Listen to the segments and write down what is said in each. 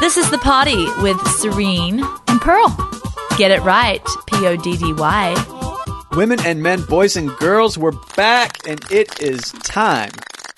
This is the Poddy with Serene And Pearl. Get it right, P O D D Y. Women and men, boys and girls, we're back, and it is time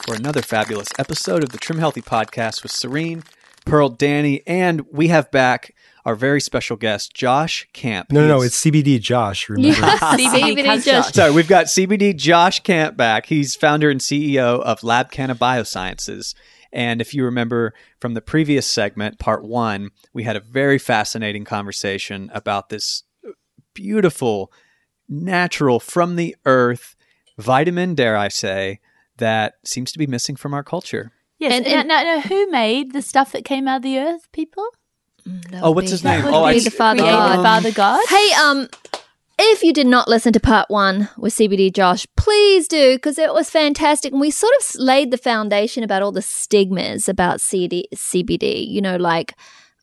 for another fabulous episode of the Trim Healthy Podcast with Serene, Pearl, Danny, and we have back our very special guest, Josh Camp. No, no, no. It's CBD Josh. Remember? CBD CBD Josh. Josh. Sorry, we've got CBD Josh Camp back. He's founder and CEO of Lab Canna Biosciences. And if you remember from the previous segment, part one, we had a very fascinating conversation about this beautiful, natural, from the earth vitamin, dare I say, that seems to be missing from our culture. Yes. And- And, and- now, now, who made the stuff that came out of the earth, people? Oh, what's his name? Oh, be I the Father created God. Father God. Hey, um, if you did not listen to part one with CBD Josh, please do because it was fantastic, and we sort of laid the foundation about all the stigmas about CD, CBD. You know, like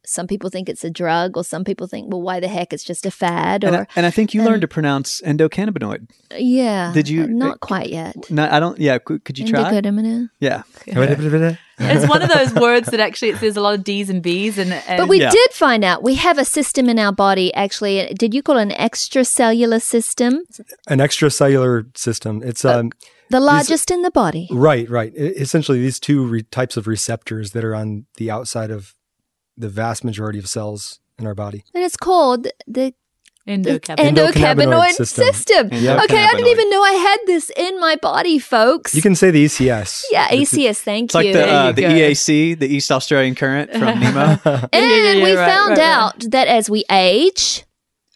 some people think it's a drug, or some people think, well, why the heck it's just a fad, And or I, and I think you learned to pronounce endocannabinoid. yeah. Did you- Uh, Not quite yet. No, I don't. Yeah, could, could you try? Indicatemina. Yeah. it's one of those words that actually there's a lot of D's and B's and, and But we Yeah. did find out we have a system in our body. Actually, did you call it an extracellular system? An extracellular system. It's um The largest in the body. right, right. Essentially, these two re- types of receptors that are on the outside of the vast majority of cells in our body. And it's called the endocannabinoid. Endocannabinoid endocannabinoid system. system. Endocannabinoid. Okay, I didn't even know I had this in my body, folks. You can say the ECS. yeah, It's- ACS, thank It's like you. the uh, you the. EAC, the East Australian Current from Nemo. and Yeah, yeah, yeah, we right, found right, right. out that as we age,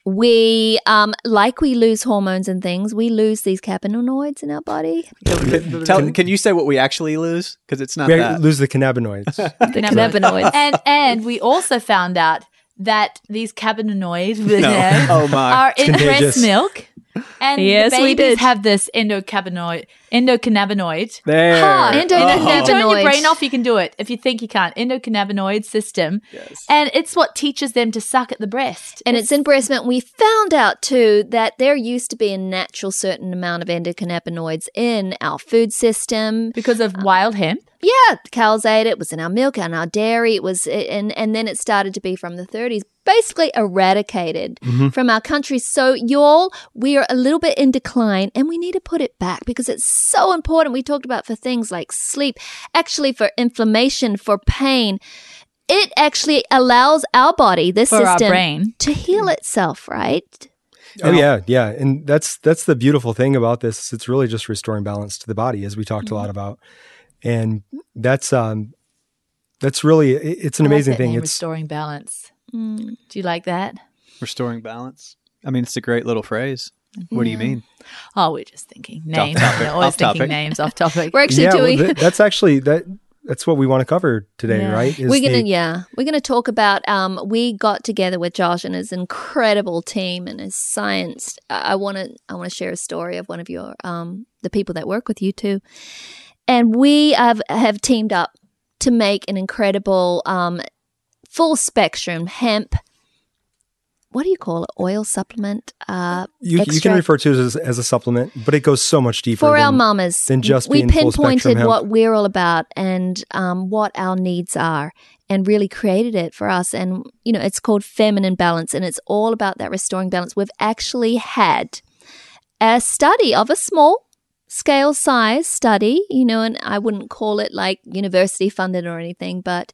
we um like we lose hormones and things, we lose these cannabinoids in our body. can, tell, can you say what we actually lose? Because it's not we that. lose the cannabinoids. The cannabinoids. and and we also found out that these cannabinoids No. Oh my. are in contagious. breast milk. And Yes, the we babies did. have this endocannabinoid endocannabinoid. there. Ha, You know, if you turn your brain off, you can do it. If you think you can't, endocannabinoid system, Yes. and it's what teaches them to suck at the breast. And it's in breast milk. We found out too that there used to be a natural certain amount of endocannabinoids in our food system. because of wild hemp. Yeah, cows ate it. It was in our milk and our dairy. It was, and and then it started to be from the 30s, basically eradicated from our country. So y'all, we are a little bit in decline, and we need to put it back because it's so important. We talked about for things like sleep, actually for inflammation, for pain. It actually allows our body, this For system, brain. to heal itself. Right? oh yeah, yeah. And that's that's the beautiful thing about this. It's really just restoring balance to the body, as we talked a lot about. And that's um that's really it's an I like amazing that thing. name, It's restoring balance. Do you like that? Restoring balance. I mean, it's a great little phrase. What do you mean? Oh, we're just thinking names. topic. We're always Off thinking topic. names off topic. We're actually yeah, well, doing. th- that's actually that that's what we want to cover today, Yeah. right? Is we're gonna the- yeah we're gonna talk about um we got together with josh and his incredible team and his science i want to i want to share a story of one of your um the people that work with you too and we have have teamed up to make an incredible um full spectrum hemp what do you call it? Oil supplement? Uh you, you can refer to it as, as a supplement, but it goes so much deeper. for our mamas than just we pinpointed what we're all about and um, what our needs are and really created it for us. And you know it's called feminine balance and it's all about that restoring balance. We've actually had a study of a small scale size study you know and i wouldn't call it like university funded or anything but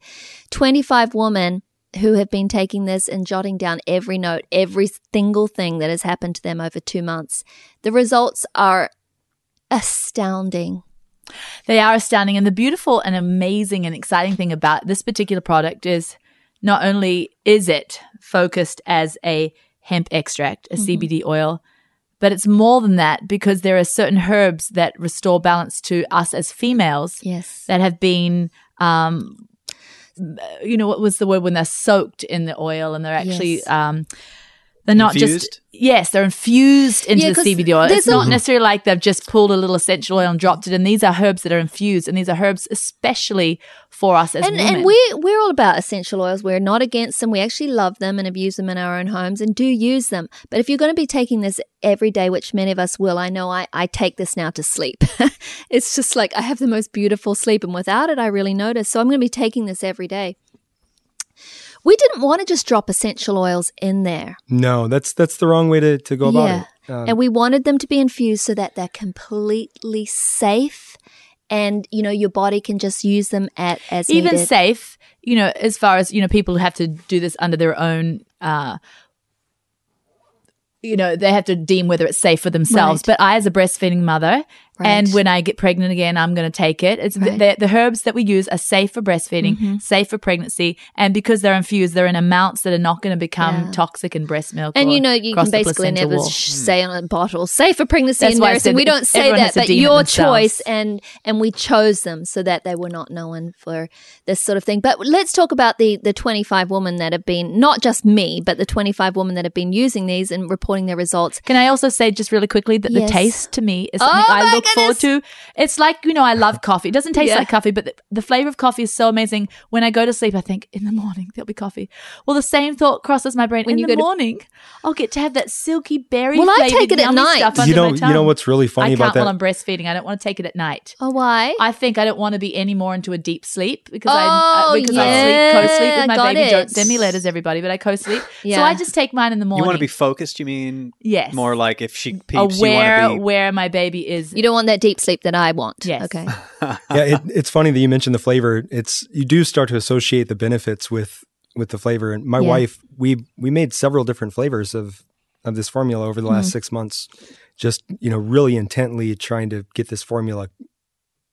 25 women who have been taking this and jotting down every note every single thing that has happened to them over two months the results are astounding. They are astounding. And the beautiful and amazing and exciting thing about this particular product is not only is it focused as a hemp extract, a mm-hmm. CBD oil, but it's more than that because there are certain herbs that restore balance to us as females Yes. that have been um you know what was the word when they're soaked in the oil and they're actually Yes. um they're not Infused? just yes they're infused into Yeah, the 'cause CBD oil. there's It's not a- necessarily like they've just pulled a little essential oil and dropped it And These are herbs that are infused and these are herbs especially for us as And women. and we we're all about essential oils. We're not against them. We actually love them and abuse them in our own homes and do use them. But if you're going to be taking this every day, which many of us will, I know I, I take this now to sleep. it's just like I have the most beautiful sleep, and without it, I really notice. So I'm going to be taking this every day. We didn't want to just drop essential oils in there. No, that's that's the wrong way to, to go about Yeah. it. Um, and we wanted them to be infused so that they're completely safe and you know your body can just use them at as even needed. safe you know as far as you know people have to do this under their own uh you know they have to deem whether it's safe for themselves Right. but i as a breastfeeding mother and when i get pregnant again i'm going to take it it's Right. the, the herbs that we use are safe for breastfeeding Mm-hmm. safe for pregnancy and because they're infused they're in amounts that are not going to become Yeah. toxic in breast milk and or you know you can basically never wall. sh- say on a bottle safe for pregnancy That's and nursing we don't say that has to but deem your themselves. choice and and we chose them so that they were not known for this sort of thing but let's talk about the the 25 women that have been not just me but the 25 women that have been using these and reporting their results Can I also say just really quickly that Yes. the taste to me is something Oh I my look forward to. It's like, you know, I love coffee. It doesn't taste Yeah. like coffee, but the, the flavor of coffee is so amazing. When I go to sleep, I think in the morning there'll be coffee. Well, the same thought crosses my brain. When in you the go to- morning, I'll get to have that silky berry Well, I take it at night. you know, you know what's really I funny can't about while that? I'm breastfeeding. I don't want to take it at night. oh why I think I don't want to be any more into a deep sleep because I Oh, uh, because I sleep co-sleep with my Got baby. Don't send me letters, everybody, but I co-sleep. Yeah. So I just take mine in the morning. You want to be focused? You mean yes, more like if she peeps, aware you want to be where my baby is. you don't want that deep sleep that I want Yes. okay yeah, it, it's funny that you mentioned the flavor. It's you do start to associate the benefits with with the flavor. And my Yeah. wife, we we made several different flavors of of this formula over the last Mm-hmm. six months. Just you know, really intently trying to get this formula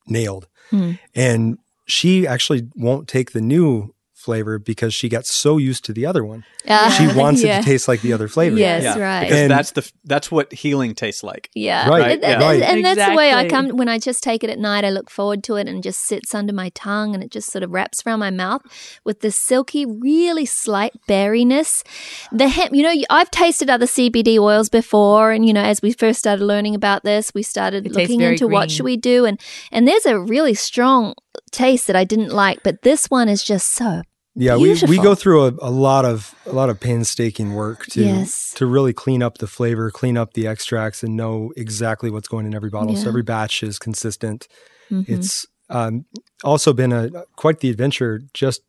nailed. Hmm. And she actually won't take the new flavor because she got so used to the other one. Uh, She wants yeah. it to taste like the other flavor. Yes, yeah, right. Because And- that's the that's what healing tastes like. Yeah, Right, And, and- right. and that's the way I come when I just take it at night. I look forward to it and it just sits under my tongue and it just sort of wraps around my mouth with this silky, really slight berryness. The hemp, you know, I've tasted other CBD oils before, and you know, as we first started learning about this, we started It looking very into what should we do, and and there's a really strong taste that I didn't like, but this one is just so Yeah, we, we go through a, a lot of a lot of painstaking work to Yes. to really clean up the flavor, clean up the extracts, and know exactly what's going in every bottle. So every batch is consistent. mhm. It's um, also been a quite the adventure just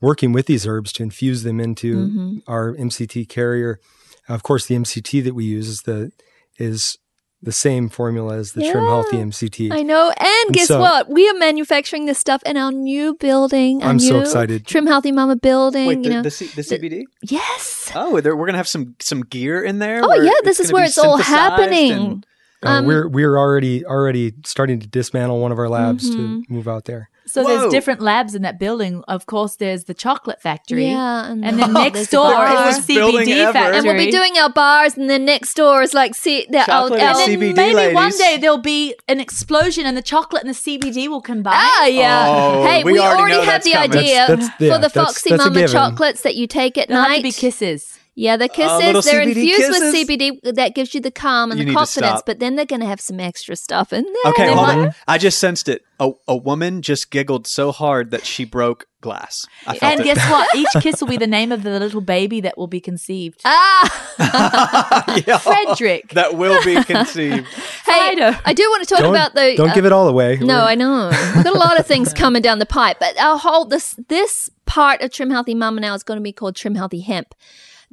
working with these herbs to infuse them into Mhm. our MCT carrier. Of course, the MCT that we use is the is the same formula as the Trim Healthy MCT. I know. And And guess so- what? We are manufacturing this stuff in our new building. our I'm so new excited. Trim Healthy Mama building. Wait, you know. the, C, the CBD? yes. Oh, there, we're gonna have some some gear in there. Oh, yeah, this is where it's all happening. and- Uh, Um, we're we're already already starting to dismantle one of our labs Mhm. to move out there. So Whoa. there's different labs in that building. Of course, there's the chocolate factory. Yeah. And, And then oh, next there's the door is the CBD factory. And we'll be doing our bars, and then next door is like, see, the, our, Chocolate our, and And then CBD maybe one day there'll be an explosion and the chocolate and the CBD will combine. Ah, yeah. Oh, hey, we we, already already, know have the coming. idea That's- that's- yeah, for the that's- Foxy that's Mama given. chocolates that you take at They'll have night. to be kisses. Yeah, the kisses, they're CBD infused kisses? with CBD that gives you the calm and You the confidence, but then they're going to have some extra stuff in there. Okay, hold might- on. I just sensed it. A, a woman just giggled so hard that she broke glass. I felt And it. guess what? Each kiss will be the name of the little baby that will be conceived. Ah! Yeah, Frederick. that will be conceived. hey, Fido. I do want to talk Don't, about the. don't uh, give it all away. No, We're- I know. We've got a lot of things coming down the pipe, but our whole this this part of Trim Healthy Mama now is going to be called Trim Healthy Hemp.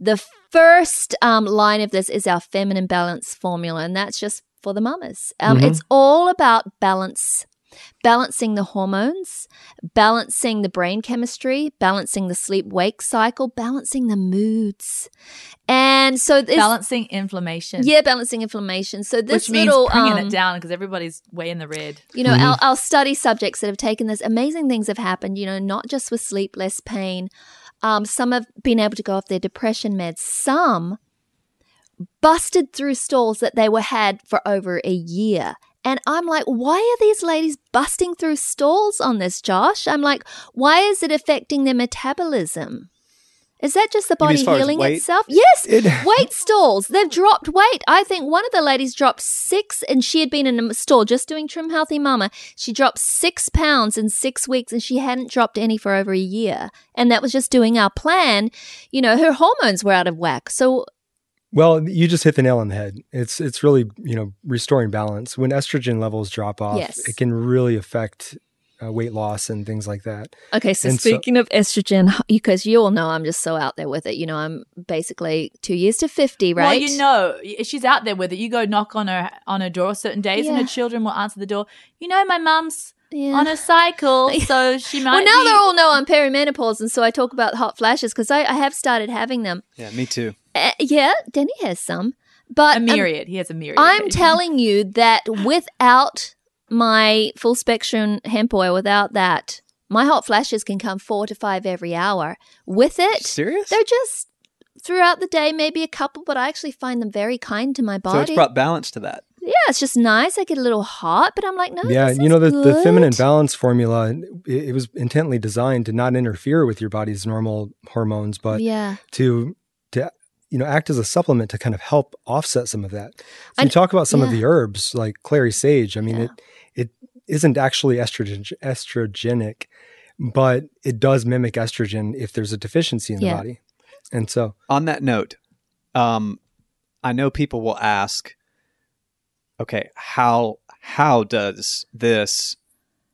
The first um, line of this is our feminine balance formula, and that's just for the mamas. Um, Mhm. It's all about balance, balancing the hormones, balancing the brain chemistry, balancing the sleep wake cycle, balancing the moods, and so this. Balancing inflammation. yeah, balancing inflammation. So this Which means little bringing um, it down because everybody's way in the red. you know, our, our study subjects that have taken this, amazing things have happened, you know, not just with sleep, less pain. Um, some have been able to go off their depression meds. Some busted through stalls that they were had for over a year. And I'm like, why are these ladies busting through stalls on this, Josh? I'm like, why is it affecting their metabolism? Is that just the body as far as healing itself? Yes. It- weight stalls. They've dropped weight. I think one of the ladies dropped six, and she had been in a stall just doing Trim Healthy Mama. She dropped six pounds in six weeks, and she hadn't dropped any for over a year. And that was just doing our plan. You know, her hormones were out of whack. So, Well, you just hit the nail on the head. It's it's really you know restoring balance. When estrogen levels drop off, Yes. it can really affect uh, weight loss and things like that. Okay, so And so- speaking of estrogen, because you all know I'm just so out there with it. You know, I'm basically two years to 50, right? Well, you know, she's out there with it. You go knock on her on her door certain days, and her children will answer the door. You know, my mum's Yeah. on a cycle, so she might. well, now be- they all know I'm perimenopause, and so I talk about hot flashes because I, I have started having them. Yeah, me too. Uh, yeah, Denny has some, but a um, myriad. he has a myriad. I'm telling you that without my full spectrum hemp oil, without that, my hot flashes can come four to five every hour. With it, Serious? they're just throughout the day, maybe a couple, but I actually find them very kind to my body. So it's brought balance to that. yeah, it's just nice. I get a little hot, but I'm like, no, yeah, this you know is the the feminine balance formula. It, it was intently designed to not interfere with your body's normal hormones, but yeah, to to you know act as a supplement to kind of help offset some of that. So And- you talk about some of the herbs like clary sage. I mean, Yeah. it it isn't actually estrogen estrogenic, but it does mimic estrogen if there's a deficiency in Yeah. the body. And so, On that note, um, I know people will ask, okay, how how does this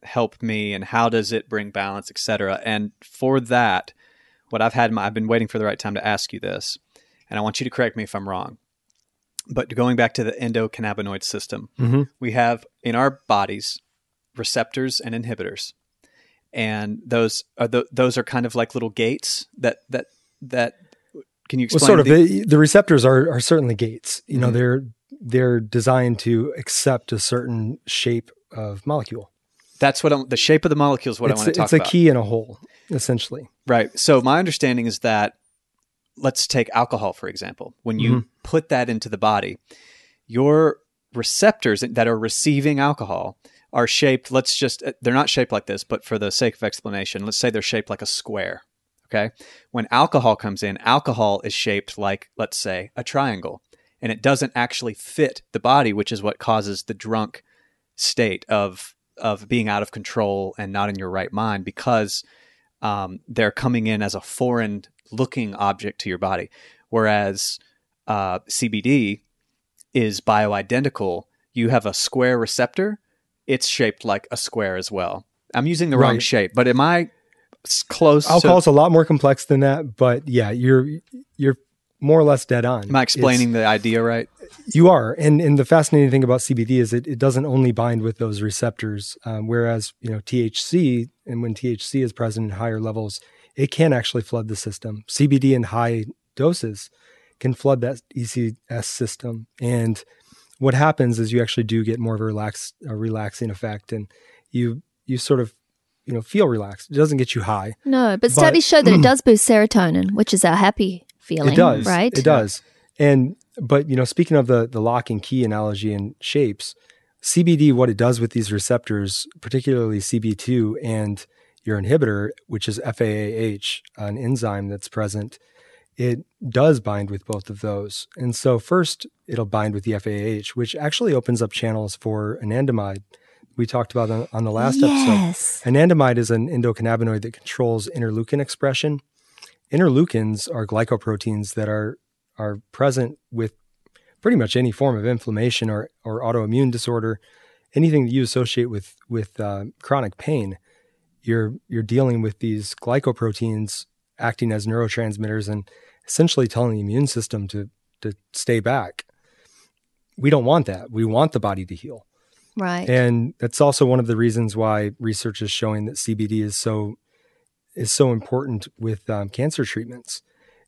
help me, and how does it bring balance, etc. And for that, what I've had, my, I've been waiting for the right time to ask you this, and I want you to correct me if I'm wrong. But going back to the endocannabinoid system, mhm. we have in our bodies receptors and inhibitors and those are the, those are kind of like little gates that that that can you well, explain sort of the- the, receptors are are certainly gates. You know, Mhm. they're they're designed to accept a certain shape of molecule. that's what I'm, the shape of the molecule is what it's, I want to talk about. it's a key in a hole, essentially. right so my understanding is that let's take alcohol for example when you Mm-hmm. put that into the body your receptors that are receiving alcohol are shaped let's just uh, they're not shaped like this but for the sake of explanation let's say they're shaped like a square okay? When alcohol comes in alcohol is shaped like let's say a triangle and it doesn't actually fit the body which is what causes the drunk state of of being out of control and not in your right mind because um, they're coming in as a foreign looking object to your body. Whereas uh, cbd is bioidentical. You have a square receptor it's shaped like a square as well i'm using the wrong shape but am I close Alcohol's so, a lot more complex than that, but yeah, you're you're more or less dead on. am i explaining the idea right you are, and and the fascinating thing about CBD is it it doesn't only bind with those receptors, um, whereas you know THC and when THC is present in higher levels, it can actually flood the system. CBD in high doses can flood that ECS system, and what happens is you actually do get more of a relaxed, a relaxing effect, and you you sort of you know feel relaxed. It doesn't get you high. no, but studies show that it does boost serotonin, which is our happy feeling. It does, right? It does. And but you know, speaking of the the lock and key analogy and shapes, CBD, what it does with these receptors, particularly CB2 and your inhibitor, which is FAAH, an enzyme that's present, it does bind with both of those. And so first it'll bind with the FAAH, which actually opens up channels for anandamide. We talked about on, on the last episode. Anandamide is an endocannabinoid that controls interleukin expression. Interleukins are glycoproteins that are are present with pretty much any form of inflammation or, or autoimmune disorder, anything that you associate with with uh, chronic pain. You're you're dealing with these glycoproteins acting as neurotransmitters and essentially telling the immune system to to stay back. We don't want that. We want the body to heal. Right. And that's also one of the reasons why research is showing that CBD is so is so important with um, cancer treatments.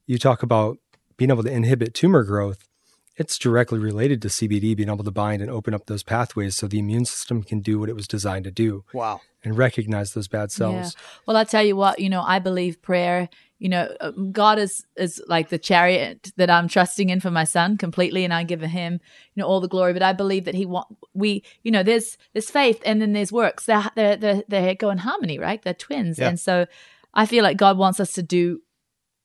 You talk about being able to inhibit tumor growth. It's directly related to CBD being able to bind and open up those pathways so the immune system can do what it was designed to do wow and recognize those bad cells. Yeah. Well, I tell you what, you know, I believe prayer. You know, uh, God is is like the chariot that I'm trusting in for my son completely, and I give him, you know, all the glory. But I believe that he want we, you know, there's there's faith, and then there's works. They they they they go in harmony, right? They're twins, Yeah. and so I feel like God wants us to do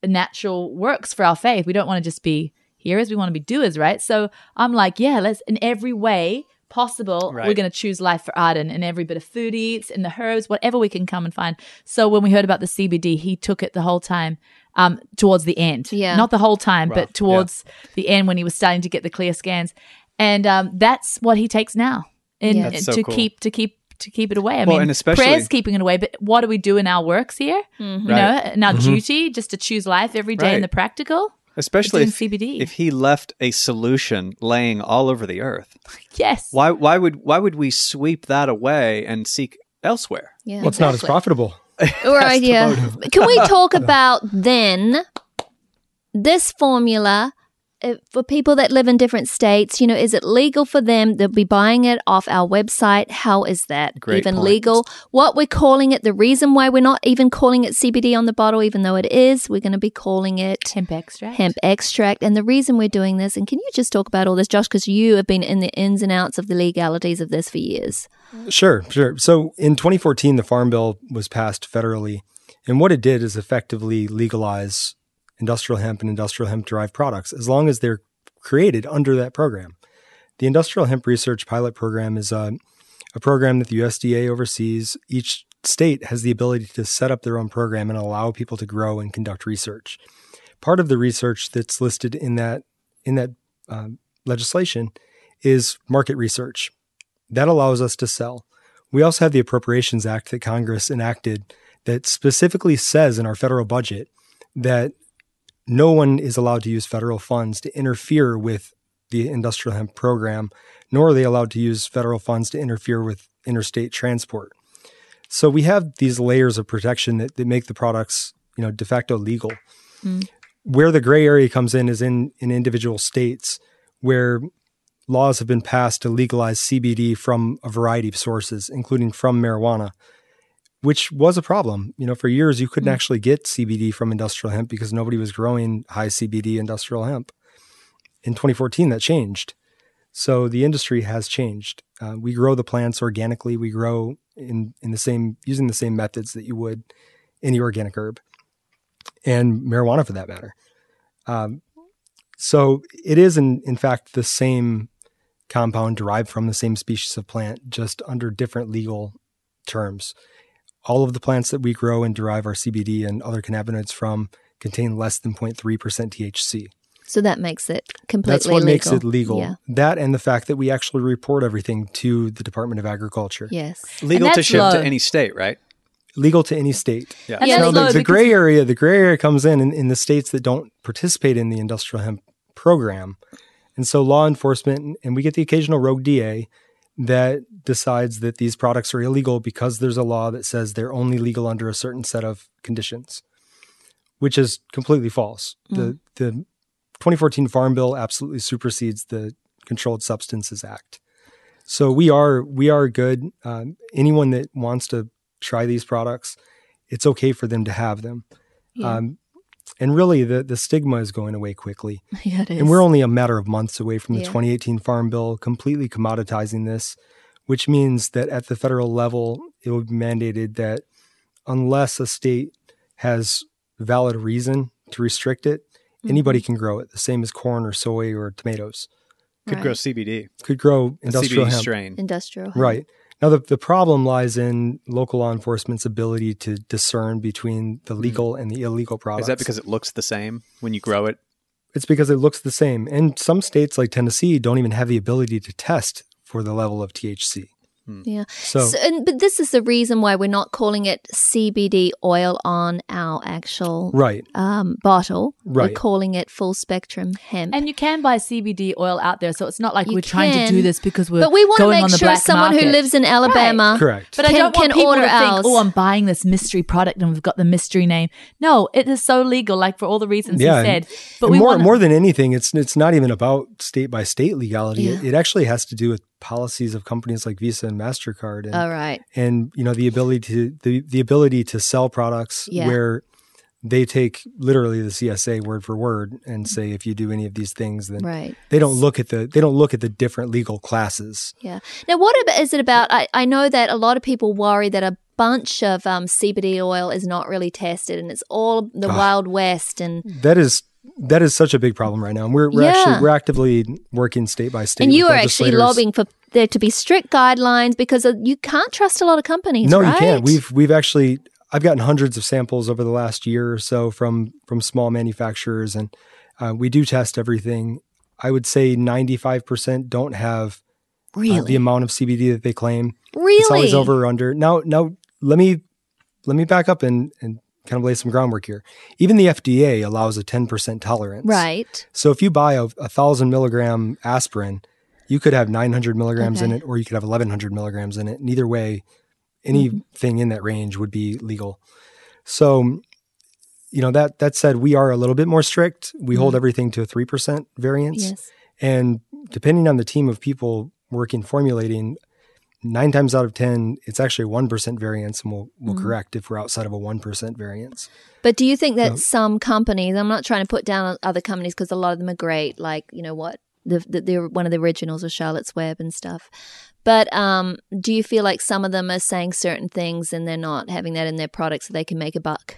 natural works for our faith. We don't want to just be hearers; we want to be doers, right? So I'm like, yeah, let's in every way possible. We're going to choose life for Arden in every bit of food he eats, in the herbs, whatever we can come and find. So when we heard about the CBD, he took it the whole time um, towards the end. Yeah. Not the whole time, Wow. but towards the end when he was starting to get the clear scans. And um, that's what he takes now. And Yeah. That's so to cool. keep to keep to keep it away. I Well, mean, and especially- prayer's keeping it away, but what do we do in our works here? Mm-hmm. You Right. know, in our duty, just to choose life every day in the practical. Especially if, CBD. if he left a solution laying all over the earth. Yes. Why why would why would we sweep that away and seek elsewhere? Yeah. Well, it's not as profitable. Or yeah. Can we talk about then this formula Uh, for people that live in different states? You know, is it legal for them? They'll be buying it off our website. How is that Great even point. legal? What we're calling it, the reason why we're not even calling it CBD on the bottle, even though it is, we're going to be calling it Hemp extract. hemp extract. And the reason we're doing this, and can you just talk about all this, Josh, because you have been in the ins and outs of the legalities of this for years. Sure, sure. So in 2014, the Farm Bill was passed federally, and what it did is effectively legalize industrial hemp and industrial hemp derived products as long as they're created under that program. The Industrial Hemp Research Pilot Program is a, a program that the USDA oversees. Each state has the ability to set up their own program and allow people to grow and conduct research. Part of the research that's listed in that in that um, legislation is market research. That allows us to sell. We also have the Appropriations Act that Congress enacted that specifically says in our federal budget that no one is allowed to use federal funds to interfere with the industrial hemp program, nor are they allowed to use federal funds to interfere with interstate transport. So we have these layers of protection that, that make the products, you know, de facto legal. Mm. Where the gray area comes in is in, in individual states where laws have been passed to legalize CBD from a variety of sources, including from marijuana, which was a problem. You know, for years you couldn't actually get CBD from industrial hemp because nobody was growing high CBD industrial hemp. In 2014, that changed. So the industry has changed. Uh, we grow the plants organically. We grow in in the same using the same methods that you would any organic herb and marijuana for that matter. Um, so it is in in fact the same compound derived from the same species of plant, just under different legal terms. All of the plants that we grow and derive our CBD and other cannabinoids from contain less than 0.3% THC. So that makes it completely That's what legal. makes it legal. Yeah. That and the fact that we actually report everything to the Department of Agriculture. Yes. Legal to ship low. to any state, right? Legal to any state. Yeah. And Yeah, now, the, the gray area, the gray area comes in, in in the states that don't participate in the industrial hemp program. And so law enforcement, and we get the occasional rogue DA that decides that these products are illegal because there's a law that says they're only legal under a certain set of conditions, which is completely false. The the 2014 Farm Bill absolutely supersedes the Controlled Substances Act. So we are we are good. Um, anyone that wants to try these products, it's okay for them to have them. Yeah. Um, and really, the the stigma is going away quickly. yeah, it is. And we're only a matter of months away from the Yeah. 2018 Farm Bill completely commoditizing this, which means that at the federal level, it will be mandated that unless a state has valid reason to restrict it, anybody Mm-hmm. can grow it, the same as corn or soy or tomatoes. Could Right. grow CBD, Could grow a industrial CBD hemp. strain. industrial. hemp. Right. Now, the, the problem lies in local law enforcement's ability to discern between the legal and the illegal products. Hmm. Is that because it looks the same when you grow it? it's because it looks the same. And some states like Tennessee don't even have the ability to test for the level of THC. Yeah. So, So, and, but this is the reason why we're not calling it CBD oil on our actual right. um, bottle. We're calling it full spectrum hemp. And you can buy CBD oil out there, so it's not like You we're trying to do this because we're but we want to make sure black someone who lives in Alabama. Correct. But I don't want can people order to think, ours. "Oh, I'm buying this mystery product and we've got the mystery name." No, it is so legal, like for all the reasons Yeah, you said. But And we more, want more than anything, it's it's not even about state by state legality. It, it actually has to do with policies of companies like Visa and Mastercard, and All right. and you know the ability to the, the ability to sell products Yeah. where they take literally the CSA word for word and say if you do any of these things, then Right. they don't look at the they don't look at the different legal classes. Yeah. Now, what is it about? I, I know that a lot of people worry that a bunch of um, CBD oil is not really tested and it's all the Ah. Wild West. And That is that is such a big problem right now. And we're, we're Yeah. actually we're actively working state by state. and you are actually lobbying for there to be strict guidelines because uh, you can't trust a lot of companies. No, right? you can't. We've we've actually I've gotten hundreds of samples over the last year or so from from small manufacturers, and uh, we do test everything. I would say ninety five percent don't have Really? uh, the amount of CBD that they claim. really? It's always over or under. Now, now let me let me back up and and kind of lay some groundwork here. Even the FDA allows a 10% tolerance. Right. So if you buy a, a thousand milligram aspirin, you could have 900 milligrams in it, or you could have 1100 milligrams in it. And either way, Mm-hmm. anything in that range would be legal. So, you know that that said, we are a little bit more strict. We hold everything to a three percent variance, Mm-hmm. Yes. and depending on the team of people working formulating, nine times out of ten, it's actually one percent variance, and we'll we'll Mm-hmm. correct if we're outside of a one percent variance. But do you think that So- some companies, I'm not trying to put down other companies because a lot of them are great, like, you know what? The, the, they're one of the originals of Charlotte's Web and stuff. But um, do you feel like some of them are saying certain things and they're not having that in their product so they can make a buck?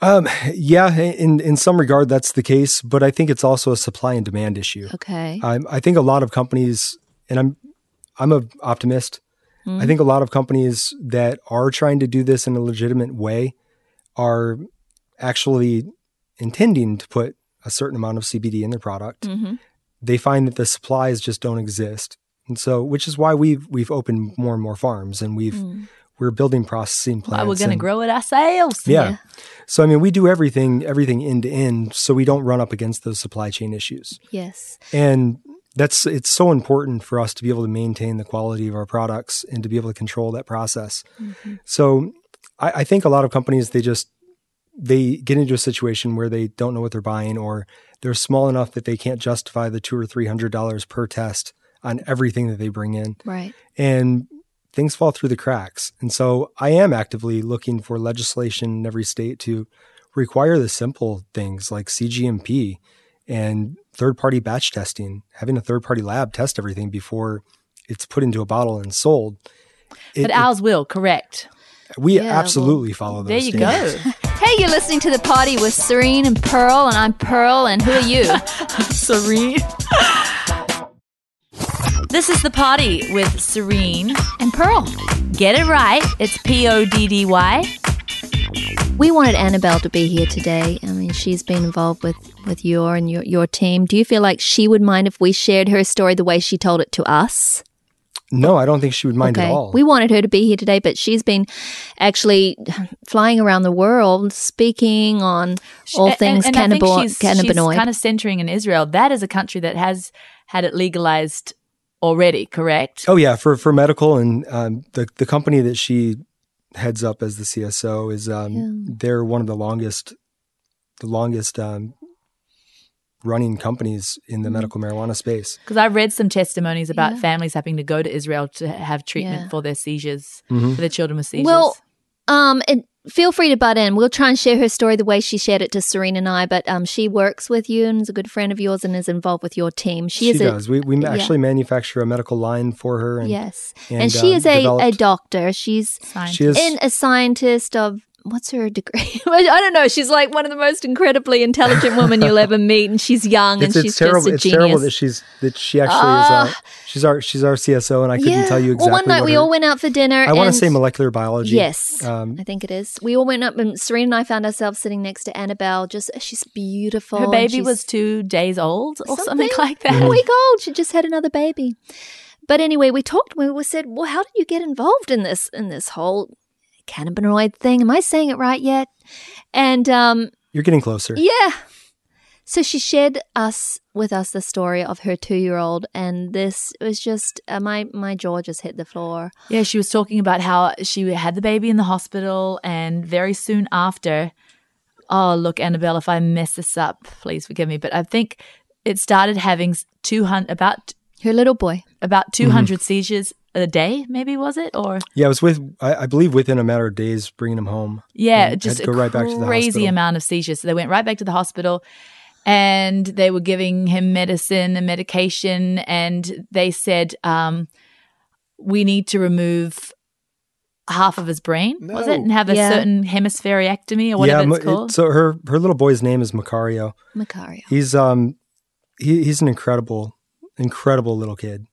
Um, yeah, in in some regard, that's the case, but I think it's also a supply and demand issue. Okay. Um, I think a lot of companies, and I'm I'm a optimist. I think a lot of companies that are trying to do this in a legitimate way are actually intending to put a certain amount of CBD in their product. hmm They find that the supplies just don't exist, and so which is why we've we've opened more and more farms, and we've we're building processing plants. Why we're going to grow it ourselves. yeah. Yeah. So I mean, we do everything everything end to end, so we don't run up against those supply chain issues. Yes. And that's it's so important for us to be able to maintain the quality of our products and to be able to control that process. Mm-hmm. So I, I think a lot of companies they just they get into a situation where they don't know what they're buying or they're small enough that they can't justify the two or three hundred dollars per test on everything that they bring in Right. and things fall through the cracks. And so I am actively looking for legislation in every state to require the simple things like CGMP and third Poddy batch testing, having a third party lab test everything before it's put into a bottle and sold. It- But it- ours will, correct. we Yeah, well, absolutely follow those. There you standards. go. Hey, you're listening to the party with Serene and Pearl, and I'm Pearl, and who are you? Serene. this is the party with Serene. and Pearl. Get it right. It's P O D D Y. We wanted Annabelle to be here today. I mean, she's been involved with with your and your your team. Do you feel like she would mind if we shared her story the way she told it to us? No, I don't think she would mind at all. We wanted her to be here today, but she's been actually flying around the world speaking on all And- things and I think she's, cannabinoid. She's kind of centering in Israel. That is a country that has had it legalized already, correct? Oh yeah, for for medical and um, the the company that she heads up as the CSO is um, Yeah. they're one of the longest the longest um, running companies in the medical marijuana space. Because I read some testimonies about Yeah. families having to go to Israel to have treatment Yeah. for their seizures, Mhm. for their children with seizures. Well, um, and feel free to butt in. We'll try and share her story the way she shared it to Serene and I. But um, she works with you and is a good friend of yours and is involved with your team. She, She, is a does. We we yeah. actually manufacture a medical line for her, and yes, and, and, she um, is a, a doctor. She's Scientist. she is in a scientist of what's her degree? I don't know. She's like one of the most incredibly intelligent women you'll ever meet, and she's young it's, and it's she's terrible. just a It's genius. terrible that she's that she actually is. Uh, she's our she's our CSO, and I couldn't tell you exactly. Well, one night what we her- all went out for dinner. I want to say molecular biology. Yes, Um, I think it is. We all went up, and Serene and I found ourselves sitting next to Annabelle. Just she's beautiful. her baby was two days old or something, like that A that. week old. She just had another baby. But anyway, we talked. We we said, "Well, how did you get involved in this in this whole cannabinoid thing?" Am I saying it right yet? And um, you're getting closer. yeah. So she shared us with us the story of her two year old, and this was just uh, my my jaw just hit the floor. Yeah, she was talking about how she had the baby in the hospital, and very soon after, oh, look, Annabelle, if I mess this up, please forgive me. But I think it started having 200, about, Her little boy. about 200 seizures a day, maybe, was it? Or, Yeah, it was with I, I believe within a matter of days bringing him home. yeah, just had a go right back to the crazy amount of seizures. So they went right back to the hospital. And they were giving him medicine and medication, and they said, um, "We need to remove half of his brain, was it, and have a Yeah. certain hemispherectomy or whatever yeah, it's mo- it- so her her little boy's name is Macario. Macario. He's um he, he's an incredible incredible little kid.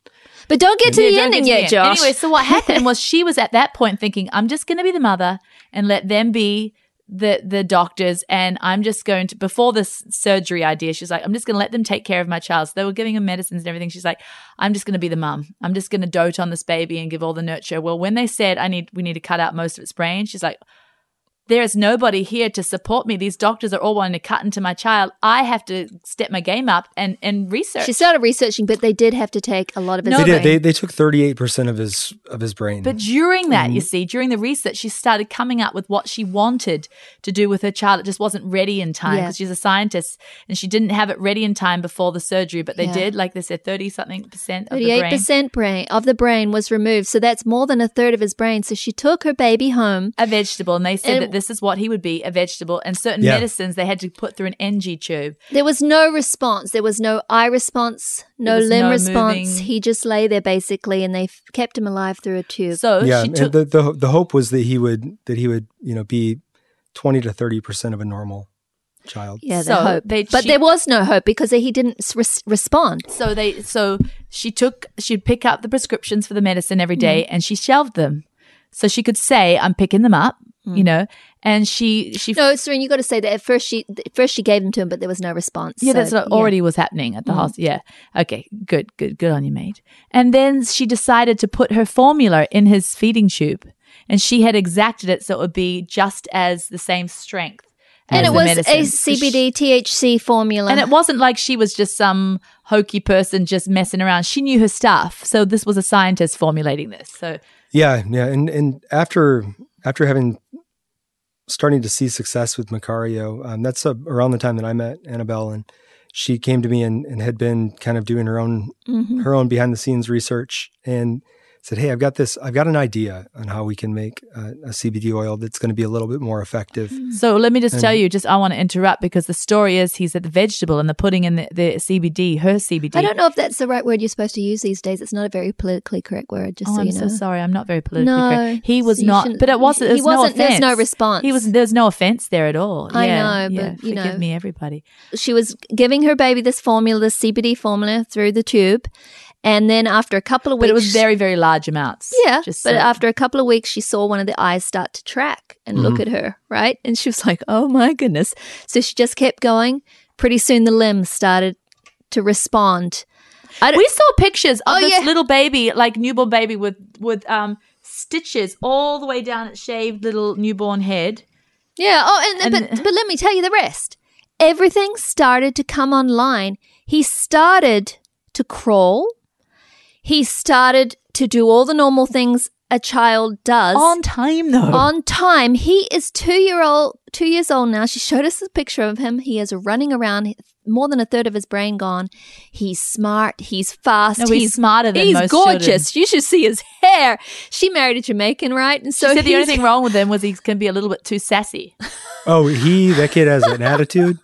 But don't get to Yeah, the ending yet, end. Josh. Anyway, so what happened was she was at that point thinking, I'm just going to be the mother and let them be the the doctors and I'm just going to before this surgery idea she's like I'm just going to let them take care of my child so they were giving him medicines and everything she's like I'm just going to be the mum I'm just going to dote on this baby and give all the nurture well when they said I need we need to cut out most of its brain she's like there is nobody here to support me. These doctors are all wanting to cut into my child. I have to step my game up and, and research. She started researching, but they did have to take a lot of his No, They brain. did. They, they took 38% of his of his brain. But during that, you mm-hmm. see, during the research, she started coming up with what she wanted to do with her child. It just wasn't ready in time Yeah. because she's a scientist and she didn't have it ready in time before the surgery. But they Yeah. did, like they said, 30 something percent of the Thirty eight percent brain of the brain was removed, so that's more than a third of his brain. So she took her baby home. A vegetable. And they said And- that this is what he would be a vegetable. And certain Yeah. medicines they had to put through an NG tube. There was no response. There was no eye response, no limb no response. moving. He just lay there basically, and they f- kept him alive through a tube. So yeah, she took. the, the the hope was that he would that he would you know be 20 to 30% of a normal child. yeah, So the hope. they- but she- there was no hope because he didn't res- respond. So they so she took she'd pick up the prescriptions for the medicine every day Mm-hmm. and she shelved them. So she could say, I'm picking them up, you know, and she she Mm. No, Serene, you got to say that at first she at first she gave them to him, but there was no response. Yeah, So, that's what already was happening at the hospital. Yeah. Okay, good, good, good on you, mate. And then she decided to put her formula in his feeding tube. And she had exacted it so it would be just as the same strength. And as it the was medicine. a CBD THC formula. And it wasn't like she was just some hokey person just messing around. She knew her stuff. So this was a scientist formulating this. So Yeah, yeah, and and after after having starting to see success with Macario, um, that's uh around the time that I met Annabelle, and she came to me and, and had been kind of doing her own Mhm. her own behind the scenes research and said, "Hey, I've got this. I've got an idea on how we can make uh, a CBD oil that's going to be a little bit more effective." So let me just tell you, just I want to interrupt because the story is he's at the vegetable and they're putting in the, the CBD, her CBD. I don't know if that's the right word you're supposed to use these days. It's not a very politically correct word, just Oh, so I'm you know. so sorry. I'm not very politically No, correct. He was so not, shouldn't- but it wasn't. he There's no wasn't- there's no response. He was. There's no offense there at all. I Yeah, know, yeah. but, you forgive know. me, everybody. she was giving her baby this formula, this CBD formula, through the tube, and then after a couple of weeks, But it was very, very large amounts. yeah. But so- after a couple of weeks, she saw one of the eyes start to track and look at her, right? And she was like, "Oh my goodness!" So she just kept going. Pretty soon, the limbs started to respond. I we saw pictures of Oh, this yeah. little baby, like newborn baby, with with um stitches all the way down its shaved little newborn head. Yeah. Oh, and, And- but but let me tell you the rest. Everything started to come online. He started to crawl. He started to do all the normal things a child does On time though. on time. He is two year old, two years old now. She showed us a picture of him. He is running around, more than a third of his brain gone. He's smart. He's fast. no, he's, smarter than he's most gorgeous. You should see his hair. She married a Jamaican, right? And so So she said the only thing wrong with him was he can be a little bit too sassy. Oh, he that kid has an attitude.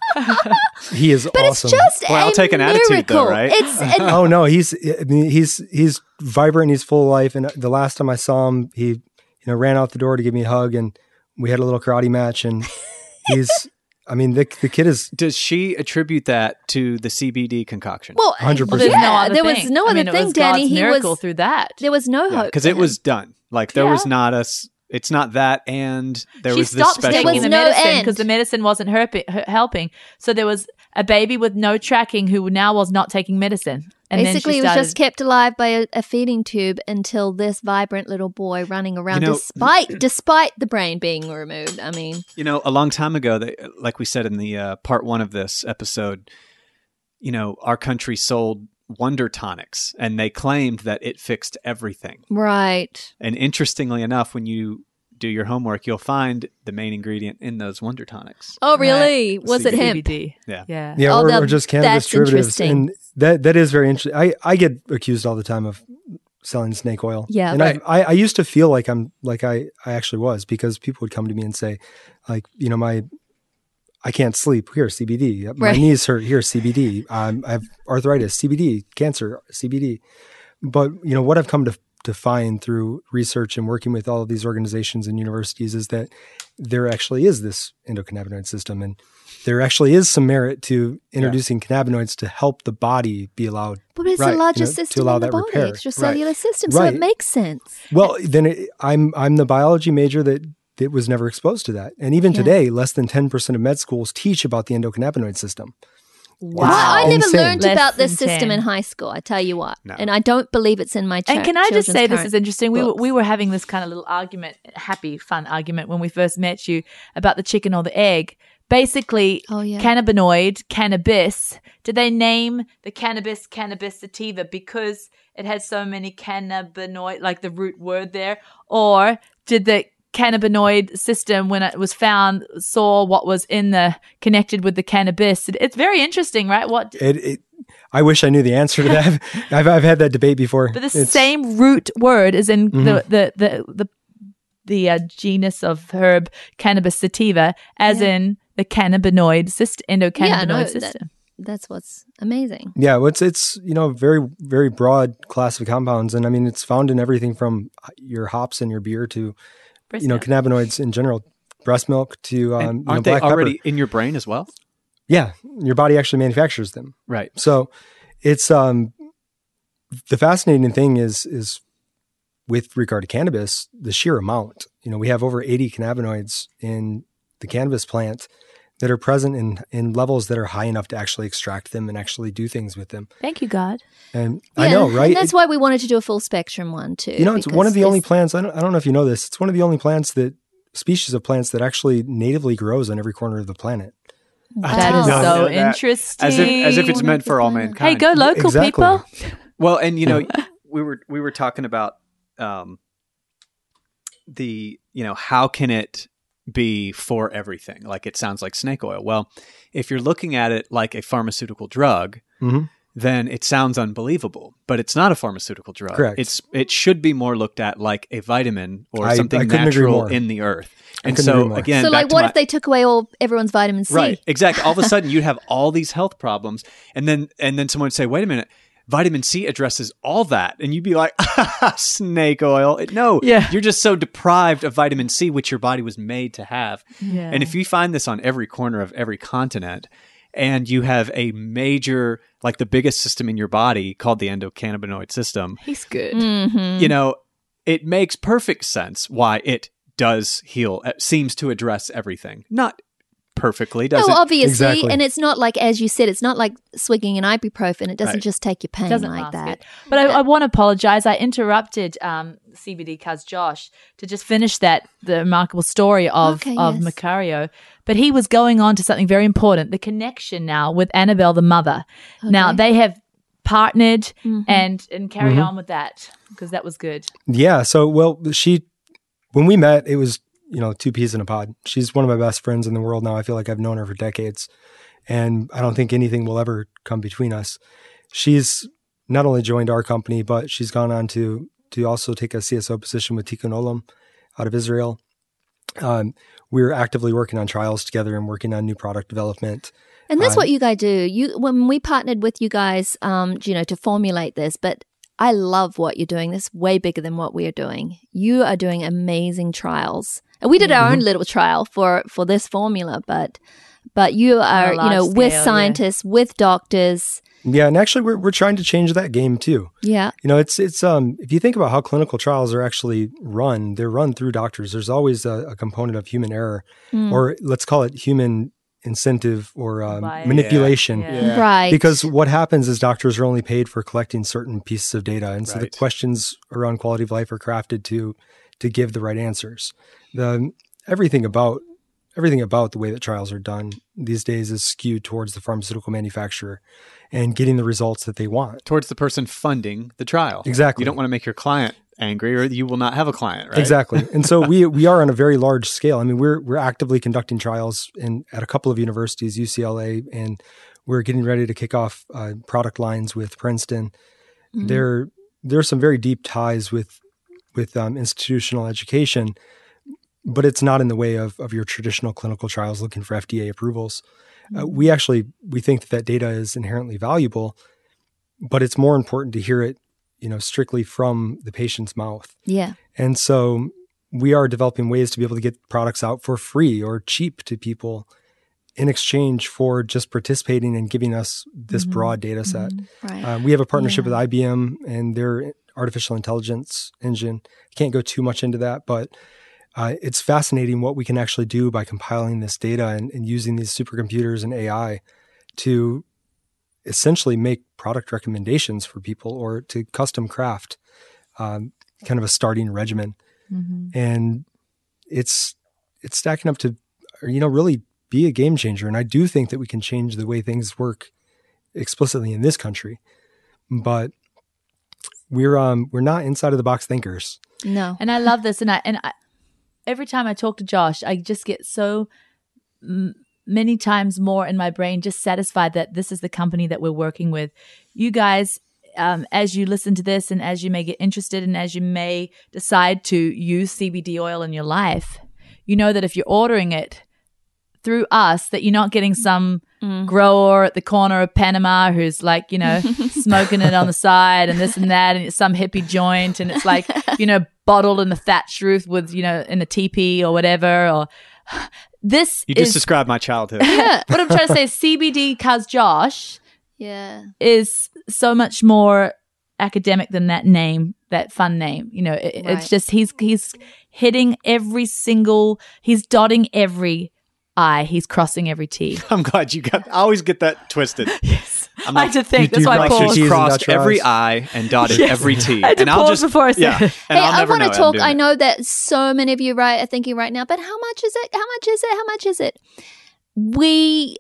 He is But awesome. it's just Well, I'll a take an attitude, though, right? It's and oh no, he's I mean he's he's vibrant, he's full of life. And the last time I saw him, he you know ran out the door to give me a hug, and we had a little karate match. And he's I mean the the kid is Does she attribute that to the CBD concoction? well, 100%. Well, there's yeah, no other there thing. was no I other mean, it thing, was Danny. God's He miracle was through that. there was no hope because for it was done. Like there was not a. It's not that, and there she was this stopped special. There taking was the no medicine end. because the medicine wasn't herpi- h- helping. So there was a baby with no tracking who now was not taking medicine. And Basically, then he she was just kept alive by a, a feeding tube until this vibrant little boy running around, You know- despite despite the brain being removed. I mean, You know, a long time ago, they, like we said in the uh, part one of this episode, you know, our country sold wonder tonics, and they claimed that it fixed everything. right? And interestingly enough, when you do your homework, you'll find the main ingredient in those wonder tonics. Oh, really? Was it him? CBD. Yeah. Yeah. yeah, Oh, or, that- or just cannabis derivatives, and that that is very interesting. I I get accused all the time of selling snake oil. Yeah. and Right. I, I I used to feel like I'm like I I actually was because people would come to me and say, like you know my. I can't sleep. Here, CBD. My Right. knees hurt. Here, CBD. Um, I have arthritis. CBD. Cancer. CBD. But you know what I've come to to find through research and working with all of these organizations and universities is that there actually is this endocannabinoid system, and there actually is some merit to introducing cannabinoids to help the body be allowed. But it's Right, the you largest know, to system allow in the that body, repair. extracellular system, so Right. it makes sense. Well, then it, I'm I'm the biology major that that was never exposed to that. And even Yeah. today, less than 10% of med schools teach about the endocannabinoid system. Wow. Well, I never Insane. learned Less about this system 10. in high school. I tell you what, No. and I don't believe it's in my. Ch- And can I just say this is interesting? We were, we were having this kind of little argument, happy, fun argument when we first met you about the chicken or the egg. Basically, Oh yeah. cannabinoid, cannabis. Did they name the cannabis cannabis sativa because it had so many cannabinoid, like the root word there, or did the cannabinoid system when it was found saw what was in the connected with the cannabis? It- it's very interesting, right? What It, it, I wish I knew the answer to that. I've, I've had that debate before. But the It's- same root word is in Mm-hmm. the the the the, the uh, genus of herb cannabis sativa, as Yeah. in the cannabinoid system, endocannabinoid Yeah, no, that- system. That's what's amazing. Yeah, well, it's it's you know very very broad class of compounds, and I mean it's found in everything from your hops and your beer to Breast you know milk. cannabinoids in general, breast milk to um, And you know, aren't they black pepper. already in your brain as well? Yeah, your body actually manufactures them. Right. So it's um the fascinating thing is is with regard to cannabis, the sheer amount. You know, we have over 80 cannabinoids in the cannabis plant that are present in in levels that are high enough to actually extract them and actually do things with them. Thank you, God. And I know, right? And that's why we wanted to do a full spectrum one too. you know, it's one of the only plants. I don't, I don't know if you know this. It's one of the only plants that species of plants that actually natively grows on every corner of the planet. That Wow. is not so that. interesting. As if as if it's meant for all mankind. hey, go local, Exactly. people. Well, and you know, we were we were talking about um, the you know how can it be for everything? Like it sounds like snake oil. Well, if you're looking at it like a pharmaceutical drug, Mhm. then it sounds unbelievable. But it's not a pharmaceutical drug. Correct. It's it should be more looked at like a vitamin or I- something I natural in the earth. And so again, So, like, what my- if they took away all everyone's vitamin C? Right, exactly. All of a sudden, you'd have all these health problems, and then and then someone would say, "Wait a minute." Vitamin C addresses all that, and you'd be like, "Snake oil." No, Yeah. you're just so deprived of vitamin C, which your body was made to have. Yeah. And if you find this on every corner of every continent, and you have a major, like the biggest system in your body called the endocannabinoid system, He's good. Mm-hmm. you know, it makes perfect sense why it does heal, it seems to address everything. Not perfectly, does no, it? obviously, Exactly. and it's not like as you said, it's not like swigging an ibuprofen. It doesn't Right. just take your pain doesn't like that. it. But I, I want to apologize. I interrupted um, CBD cuz Josh to just finish that the remarkable story of Okay, of yes. Macario. But he was going on to something very important: the connection now with Annabelle the mother. Now they have partnered Mhm. and and carry Mhm. on with that because that was good. Yeah. So, well, she, when we met, it was, you know, two peas in a pod. She's one of my best friends in the world now. I feel like I've known her for decades. And I don't think anything will ever come between us. She's not only joined our company, but she's gone on to to also take a CSO position with Tikkun Olam out of Israel. Um, we're actively working on trials together and working on new product development. And that's Um, what you guys do. You when we partnered with you guys, um, you know, to formulate this, but I love what you're doing. This is way bigger than what we are doing. You are doing amazing trials. And we did our Mm-hmm. own little trial for for this formula, but but you are, you large know, with scale, yeah. scientists, with doctors. Yeah, and actually, we're we're trying to change that game too. Yeah. You know, it's it's um if you think about how clinical trials are actually run, they're run through doctors. There's always a, a component of human error, Mm. or let's call it human incentive or um, manipulation. Yeah. Yeah. Right. Because what happens is doctors are only paid for collecting certain pieces of data, and so the questions around quality of life are crafted to to give the right answers. The everything about everything about the way that trials are done these days is skewed towards the pharmaceutical manufacturer and getting the results that they want. towards the person funding the trial. Exactly. You don't want to make your client angry, or you will not have a client, right? Exactly. And so we we are on a very large scale. I mean, we're we're actively conducting trials in at a couple of universities, UCLA, and we're getting ready to kick off uh, product lines with Princeton. Mhm. There there are some very deep ties with with um, institutional education, but it's not in the way of of your traditional clinical trials looking for FDA approvals. Uh, we actually we think that that data is inherently valuable, but it's more important to hear it, you know, strictly from the patient's mouth. yeah. And so we are developing ways to be able to get products out for free or cheap to people in exchange for just participating and giving us this Mhm. broad data set. Right. Um, we have a partnership Yeah. with IBM and their artificial intelligence engine. I can't go too much into that, but uh, it's fascinating what we can actually do by compiling this data and, and using these supercomputers and AI to essentially make product recommendations for people or to custom craft um, kind of a starting regimen. Mm-hmm. And it's it's stacking up to you know really be a game changer. And I do think that we can change the way things work explicitly in this country, but we're um we're not inside of the box thinkers. No. And I love this. And I and I, every time I talk to Josh, I just get so m- many times more in my brain, just satisfied that this is the company that we're working with. You guys, um, as you listen to this, and as you may get interested, and as you may decide to use CBD oil in your life, you know that if you're ordering it through us, that you're not getting some Mm. grower at the corner of Panama who's like, you know, smoking it on the side and this and that, and it's some hippie joint, and it's like, you know, bottled in the thatched roof with, you know, in a teepee or whatever. Or this You just is described my childhood. yeah. What I'm trying to say is CBD cuz Josh Yeah. is so much more academic than that name, that fun name. You know, it, Right. it's just he's he's hitting every single, he's dotting every I, he's crossing every T. I'm glad you got. I always get that twisted. Yes, I'm I like, had to think. That's why I like your paused. T's and crossed every I and dotted Yes. every T. I had to and I'll pause just before I said yeah. it. Hey, I'll I want to talk. I know that so many of you right are thinking right now, but how much is it? How much is it? How much is it? We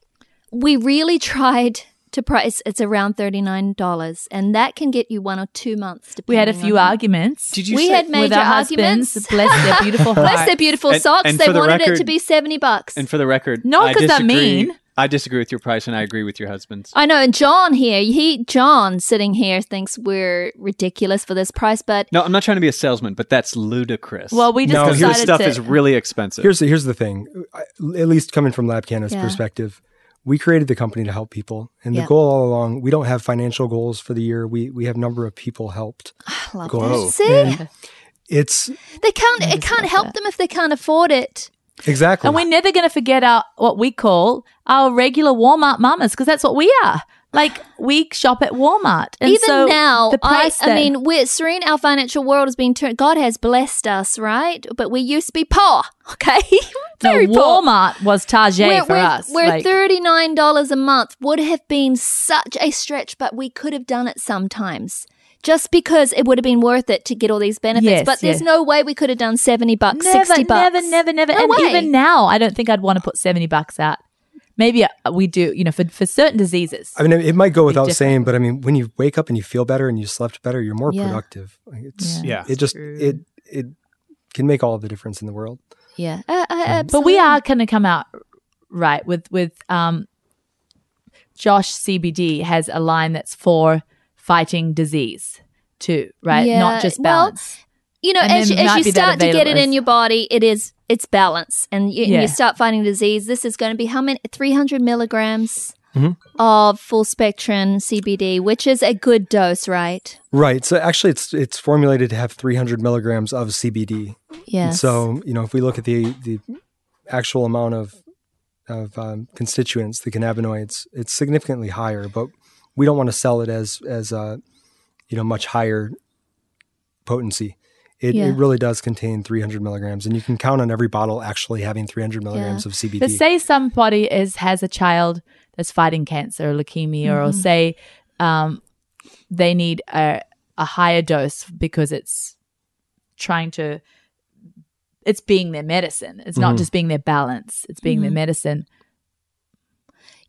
we really tried to price. It's around thirty nine dollars, and that can get you one or two months. To We had a few on- arguments. Did you We say, had with major our husbands. arguments. Bless their beautiful. Bless their beautiful And- socks. and they for the wanted it to be seventy bucks. And for the record, No, I 'cause that mean. I disagree with your price, and I agree with your husband's. I know, and John here, he John sitting here thinks we're ridiculous for this price, but No, I'm not trying to be a salesman, but that's ludicrous. Well, we just No, because decided this stuff to. is really expensive. Here's the, here's the thing. At least coming from Lab Canna's Yeah. perspective, we created the company to help people, and Yeah. the goal all along, we don't have financial goals for the year. We we have number of people helped. I love Whoa. that. See, And it's they can't. It can't help that. them if they can't afford it. exactly. and we're never going to forget our what we call our regular Walmart mamas because that's what we are. Like we shop at Walmart. And Even so now, the I, price I mean, we're serene. Our financial world has been turned. God has blessed us, right? But we used to be poor. Okay, no, very poor. Walmart was Target We're, for we're, us. we're Like, thirty nine dollars a month would have been such a stretch, but we could have done it sometimes. Just because it would have been worth it to get all these benefits, Yes, but there's yes. no way we could have done seventy bucks, never, sixty bucks. never, never, never. No and way. even now, I don't think I'd want to put seventy bucks out. Maybe uh, we do, you know, for for certain diseases. I mean, it might go without different. saying, but I mean, when you wake up and you feel better and you slept better, you're more Yeah. productive. It's Yeah. it just True. it it can make all the difference in the world. Yeah, uh, uh, but we are going to come out right with with um Josh CBD has a line that's for fighting disease too, right? Yeah, Not just well, balance. You know, as you, as you start to get it in your body, it is it's balance, and you, and you start fighting disease. This is going to be how many? Three hundred milligrams Mhm. of full spectrum CBD, which is a good dose, right? Right. So actually, it's it's formulated to have 300 milligrams of CBD. And Yes. So you know, if we look at the the actual amount of of um, constituents, the cannabinoids, it's significantly higher. But we don't want to sell it as as a you know much higher potency. It, Yeah. it really does contain 300 milligrams, and you can count on every bottle actually having 300 milligrams of CBD. But say somebody is has a child that's fighting cancer or leukemia, or Mhm. say um, they need a, a higher dose because it's trying to, it's being their medicine. It's not Mhm. just being their balance. It's being their Mhm. medicine.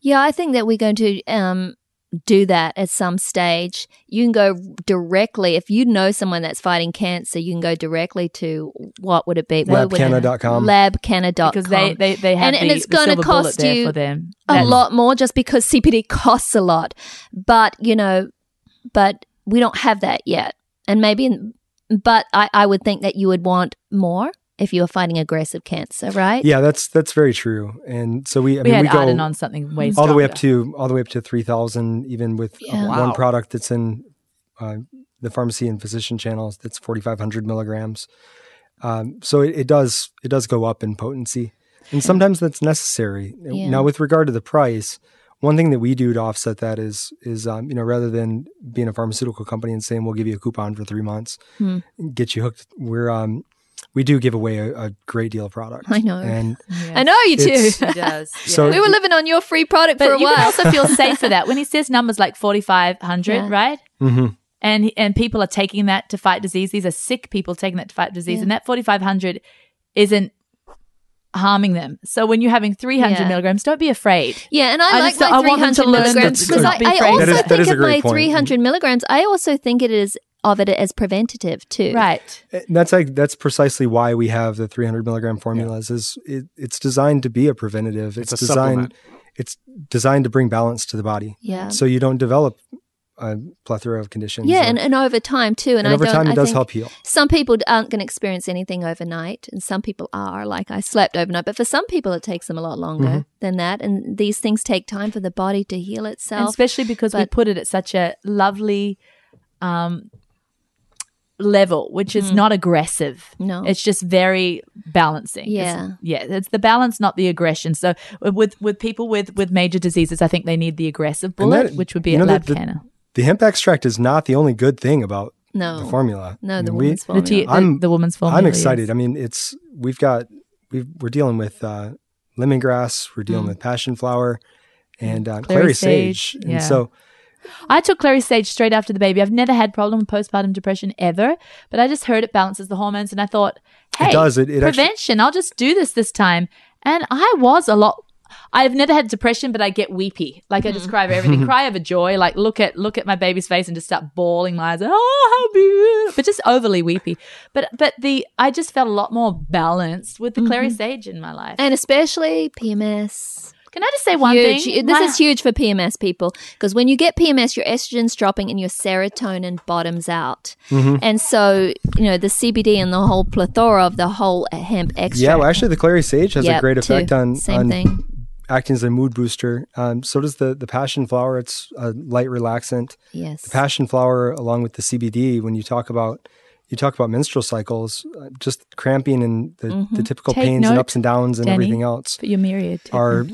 Yeah, I think that we're going to um, do that at some stage. You can go directly if you know someone that's fighting cancer. You can go directly to what would it be? What would it- Labcanna.com. Labcanna.com. Because they, they, they have And- and it's gonna silver bullet cost there you for them. a That's- lot more just because CBD costs a lot. But, you know, but we don't have that yet. And maybe, in, but I, I would think that you would want more if you were fighting aggressive cancer, right? yeah, that's that's very true. And so we, I We mean, had we go Arden on something way all the way up to all the way up to 3000 even with uh, Yeah. one Wow. product that's in uh, the pharmacy and physician channels that's 4500 milligrams um, so it, it does it does go up in potency and sometimes that's necessary Yeah. now with regard to the price one thing that we do to offset that is is um, you know rather than being a pharmaceutical company and saying we'll give you a coupon for three months Hmm. get you hooked we're um we do give away a, a great deal of product. I know. And I know you It's- do. He does. So- we were living on your free product for a you can while. also feel safe for that when he says numbers like 4500 Yeah. right mhm. and and people are taking that to fight disease these are sick people taking that to fight disease Yeah. and that 4500 isn't harming them so when you're having 300 Yeah. milligrams don't be afraid yeah, and I, I like just- I my want them to 300 learn milligrams because I, I also That is- think of my point. 300 milligrams. I also think it is of it as preventative too. right And that's like that's precisely why we have the 300 milligram formulas. Is it, it's designed to be a preventative. It's, It's a designed. supplement. It's designed to bring balance to the body, Yeah. so you don't develop a plethora of conditions. Yeah, or- and, and over time too. And, and I over don't. time I it does think help heal. Some people aren't going to experience anything overnight, and some people are. Like I slept overnight, but for some people it takes them a lot longer Mm-hmm. than that. And these things take time for the body to heal and itself. especially because we put it at such a lovely um level which is not aggressive Mm. No. it's just very balancing It's- Yeah. yeah it's the balance not the aggression so with with people with with major diseases i think they need the aggressive bullet that- which would be a know, lab the- the- The hemp extract is not the only good thing about no, the formula. no, I the mean, we- woman's the, formula. tea, the, I'm- the woman's formula I'm excited. yes. I mean, it's we've got we've, we're dealing with uh, lemongrass, we're dealing with passion flower, and uh, clary, Mm. Clary sage. sage, And yeah. so I took Clary Sage straight after the baby. I've never had problem with postpartum depression ever, but I just heard it balances the hormones, and I thought, hey, it does. It- it actually- prevention. I'll just do this this time, and I was a lot. I've never had depression, but I get weepy. Like I just cry over everything, cry over joy. Like look at look at my baby's face and just start bawling my eyes. Oh, how beautiful! But just overly weepy. But but the I just felt a lot more balanced with the Clary mm-hmm. Sage in my life. and especially PMS. Can I just say one huge. thing? This My- is huge for PMS people because when you get PMS, your estrogen's dropping and your serotonin bottoms out. Mm-hmm. And so, you know, the CBD and the whole plethora of the whole hemp extract. yeah, well, actually, the clary sage has a Yep, great too. effect on Same on thing. acting as a mood booster. Um, so does the the passion flower. It's a light relaxant. Yes. The passion flower, along with the CBD, when you talk about you talk about menstrual cycles, uh, just cramping and the, the typical Mm-hmm. Take pains and ups and downs and Danny. everything else But you're myriad. are.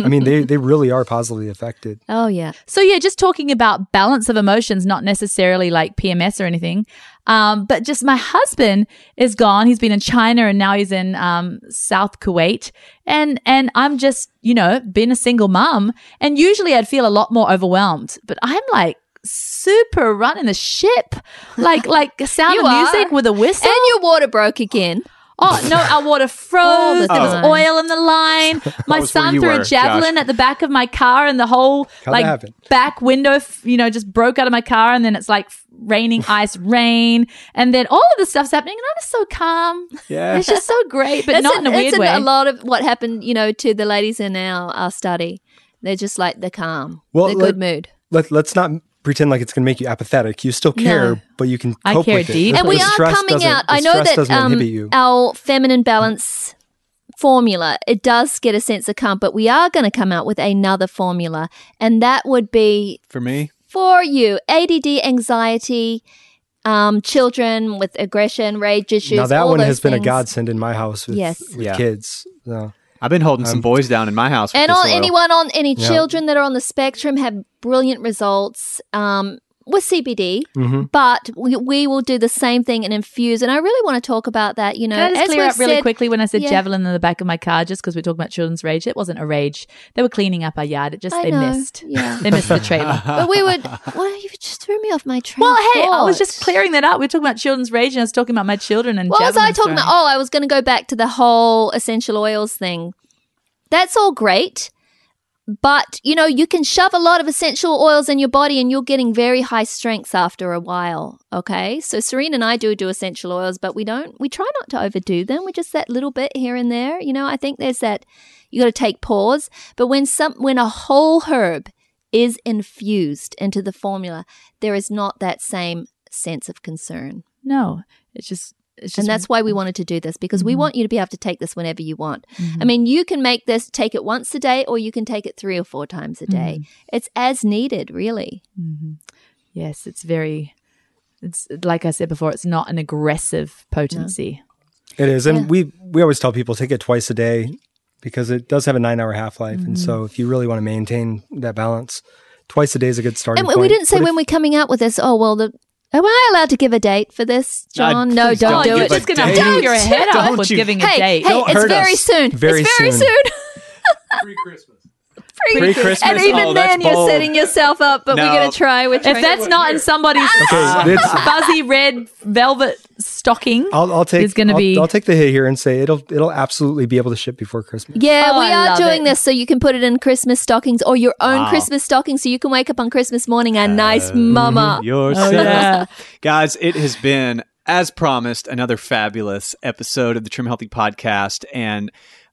I mean, they they really are positively affected. oh, yeah. So yeah, just talking about balance of emotions, not necessarily like PMS or anything. Um, but just my husband is gone. He's been in China and now he's in um, South Kuwait. And and I'm just, you know, being a single mom. And usually I'd feel a lot more overwhelmed. But I'm like super running the ship. Like like sound You of are. music with a whistle. And your water broke again. Oh no, our water froze. the There was oh. oil in the line. My son threw were, a javelin Josh. at the back of my car, and the whole How'd like back window, f- you know, just broke out of my car, and then it's like raining ice rain, and then all of this stuff's happening, and I'm just so calm. Yeah. It's just so great, but That's not in a that's weird way. A lot of what happened, you know, to the ladies in our, our study. They're just like the calm, Well, the let- good mood. Let let's not pretend like it's going to make you apathetic. You still care, No. but you can I cope care with it. deep. The- and we are coming out. I know that um, our feminine balance formula it does get a sense of calm, but we are going to come out with another formula, and that would be For me, for you ADD, anxiety, um, children with aggression, rage issues. now that all one those has been a godsend in my house with, Yes. with Yeah. kids. So. I've been holding some boys down in my house. And on anyone on any Yeah. children that are on the spectrum have brilliant results um, with CBD, Mhm. but we, we will do the same thing and infuse. And I really want to talk about that. You know, Can I just as clear up really said- quickly when I said Yeah. javelin in the back of my car, just because we're talking about children's rage? It wasn't a rage. They were cleaning up our yard. It just I they know, missed. yeah. They missed the trailer. But we would. Well, you just threw me off my train. Well, hey, I was just clearing that up. We are talking about children's rage, and I was talking about my children and What was javelin I talking about? Oh, I was going to go back to the whole essential oils thing. That's all great. But, you know, you can shove a lot of essential oils in your body and you're getting very high strengths after a while. Okay. So Serene and I do do essential oils, but we don't, we try not to overdo them. We just that little bit here and there. You know, I think there's that, you got to take pause. But when some, when a whole herb is infused into the formula, there is not that same sense of concern. No, it's just, it's just, And that's why we wanted to do this because Mm-hmm. we want you to be able to take this whenever you want. I mean, you can make this, take it once a day, or you can take it three or four times a day. Mm-hmm. It's as needed, really. yes, it's very, it's like I said before, it's not an aggressive potency. It is, and Yeah. we we always tell people take it twice a day because it does have a nine hour half life, and Mm-hmm. so if you really want to maintain that balance, twice a day is a good starting And we- point. we didn't say But if- when we're coming out with this, oh, well, the Am I allowed to give a date for this, uh, John? no, don't, don't do it. You're just going to date. hang your head Don't with you- giving a Hey, date. hey, Don't it's hurt very us. soon. Very it's very soon. soon. Pre-Christmas. And even Oh, then, you're bold. setting yourself up. But No. we're gonna try. We're if that's not in somebody's Okay, it's- fuzzy red velvet stocking, I'll, I'll take. It's gonna be- I'll take the hit here and say it'll it'll absolutely be able to ship before Christmas. yeah, Oh, we I are doing it. this so you can put it in Christmas stockings or your own Wow. Christmas stocking, so you can wake up on Christmas morning a uh, nice mm-hmm. mama. Yourself. Oh, yeah. Guys, it has been, as promised, another fabulous episode of the Trim Healthy Podcast. And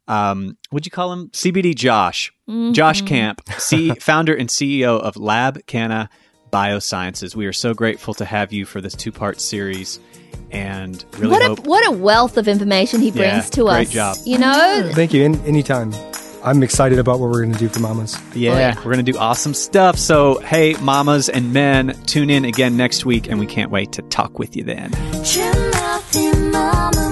um, what'd you call him? CBD Josh. Mm-hmm. Josh Camp, C- founder and CEO of Lab Canna Biosciences. We are so grateful to have you for this two part series. And really what hope. a what a wealth of information he brings Yeah, to great us. Great job. You know, Thank you. Any, anytime. I'm excited about what we're going to do for mamas. yeah, Oh, yeah. we're going to do awesome stuff. So, hey, mamas and men, tune in again next week, and we can't wait to talk with you then. Mama